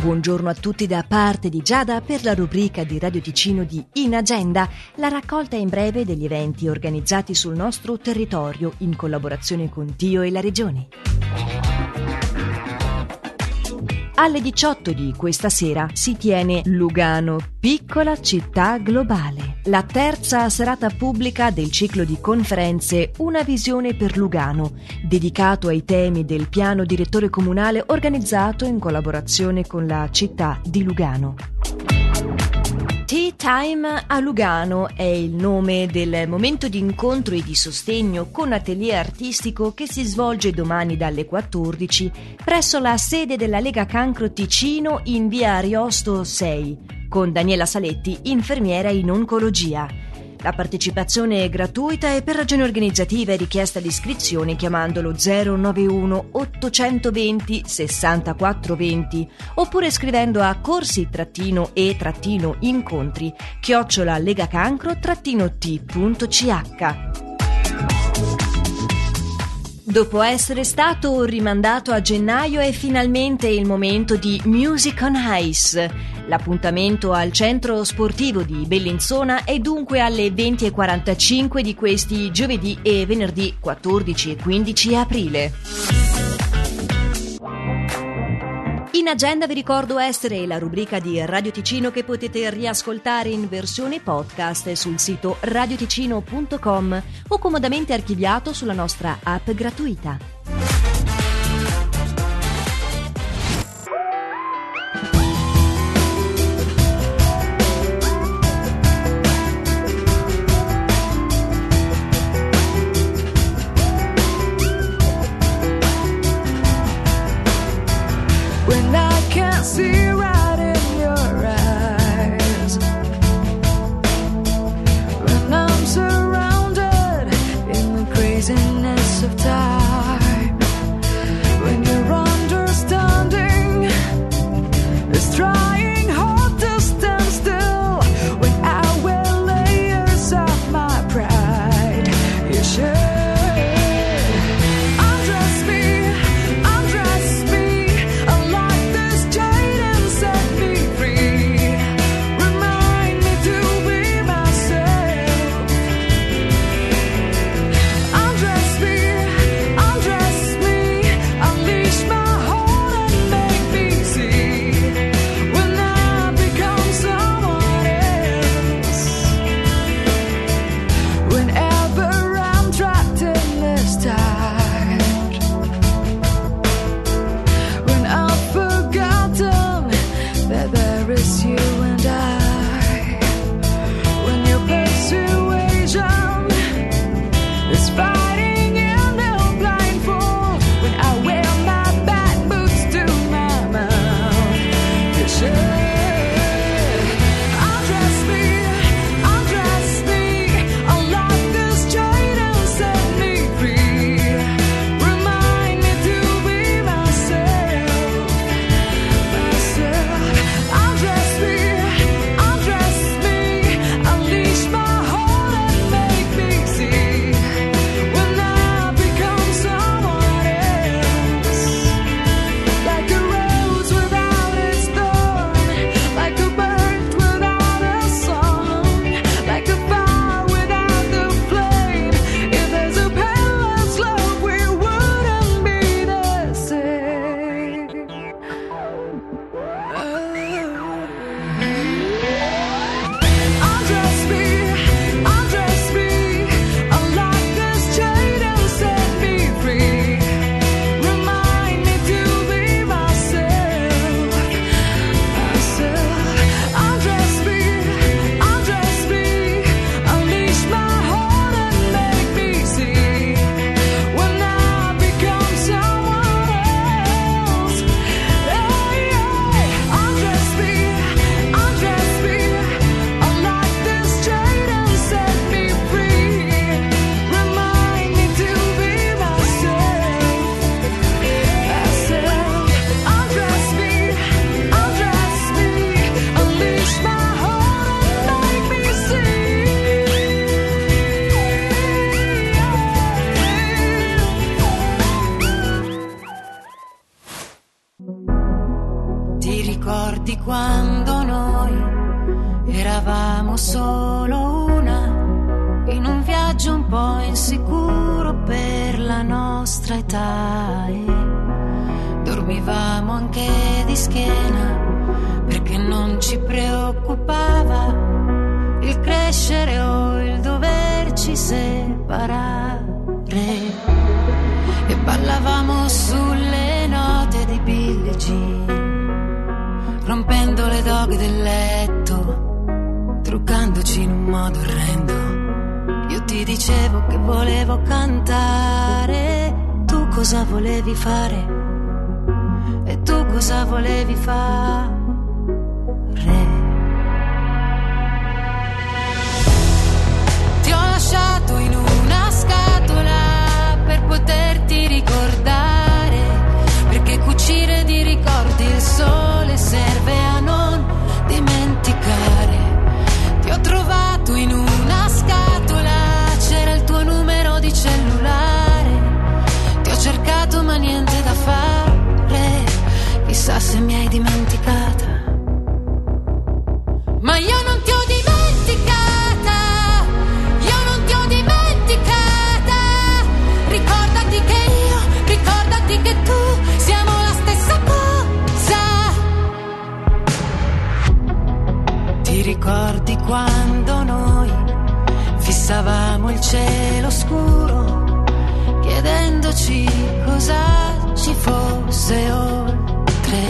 Buongiorno a tutti da parte di Giada per la rubrica di Radio Ticino di In Agenda, la raccolta in breve degli eventi organizzati sul nostro territorio in collaborazione con Dio e la Regione. Alle 18 di questa sera si tiene Lugano, piccola città globale, la terza serata pubblica del ciclo di conferenze Una visione per Lugano, dedicato ai temi del piano direttore comunale organizzato in collaborazione con la città di Lugano. Tea Time a Lugano è il nome del momento di incontro e di sostegno con atelier artistico che si svolge domani dalle 14 presso la sede della Lega Cancro Ticino in via Ariosto 6 con Daniela Saletti, infermiera in oncologia. La partecipazione è gratuita e per ragioni organizzative è richiesta l'iscrizione chiamandolo 091 820 6420 oppure scrivendo a corsi-e-incontri chiocciola legacancro-t.ch. Dopo essere stato rimandato a gennaio è finalmente il momento di Music on Ice. L'appuntamento al centro sportivo di Bellinzona è dunque alle 20.45 di questi giovedì e venerdì 14 e 15 aprile. In agenda vi ricordo essere la rubrica di Radio Ticino che potete riascoltare in versione podcast sul sito radioticino.com o comodamente archiviato sulla nostra app gratuita. when I can't see. Ricordi quando noi eravamo solo una, in un viaggio un po' insicuro per la nostra età. E dormivamo anche di schiena perché non ci preoccupava il crescere letto, truccandoci in un modo orrendo. Io ti dicevo che volevo cantare, tu cosa volevi fare? E tu cosa volevi fare? Fosse oltre?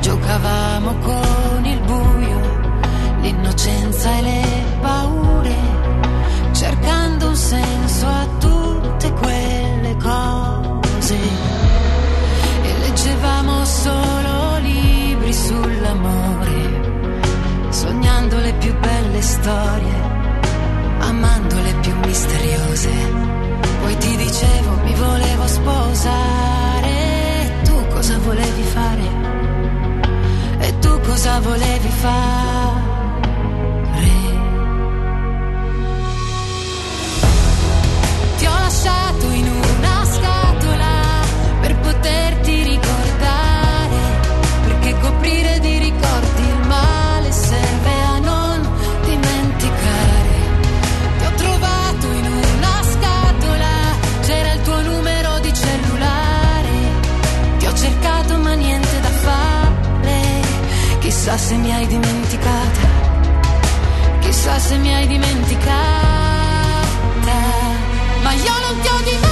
Giocavamo con il buio, l'innocenza e le paure, cercando un senso a tutte quelle cose. E leggevamo solo libri sull'amore, sognando le più belle storie, amando le più misteriose. Poi ti dicevo, mi volevo sposare, volevi se mi hai dimenticata, chissà se mi hai dimenticata, ma io non ti ho dimenticato.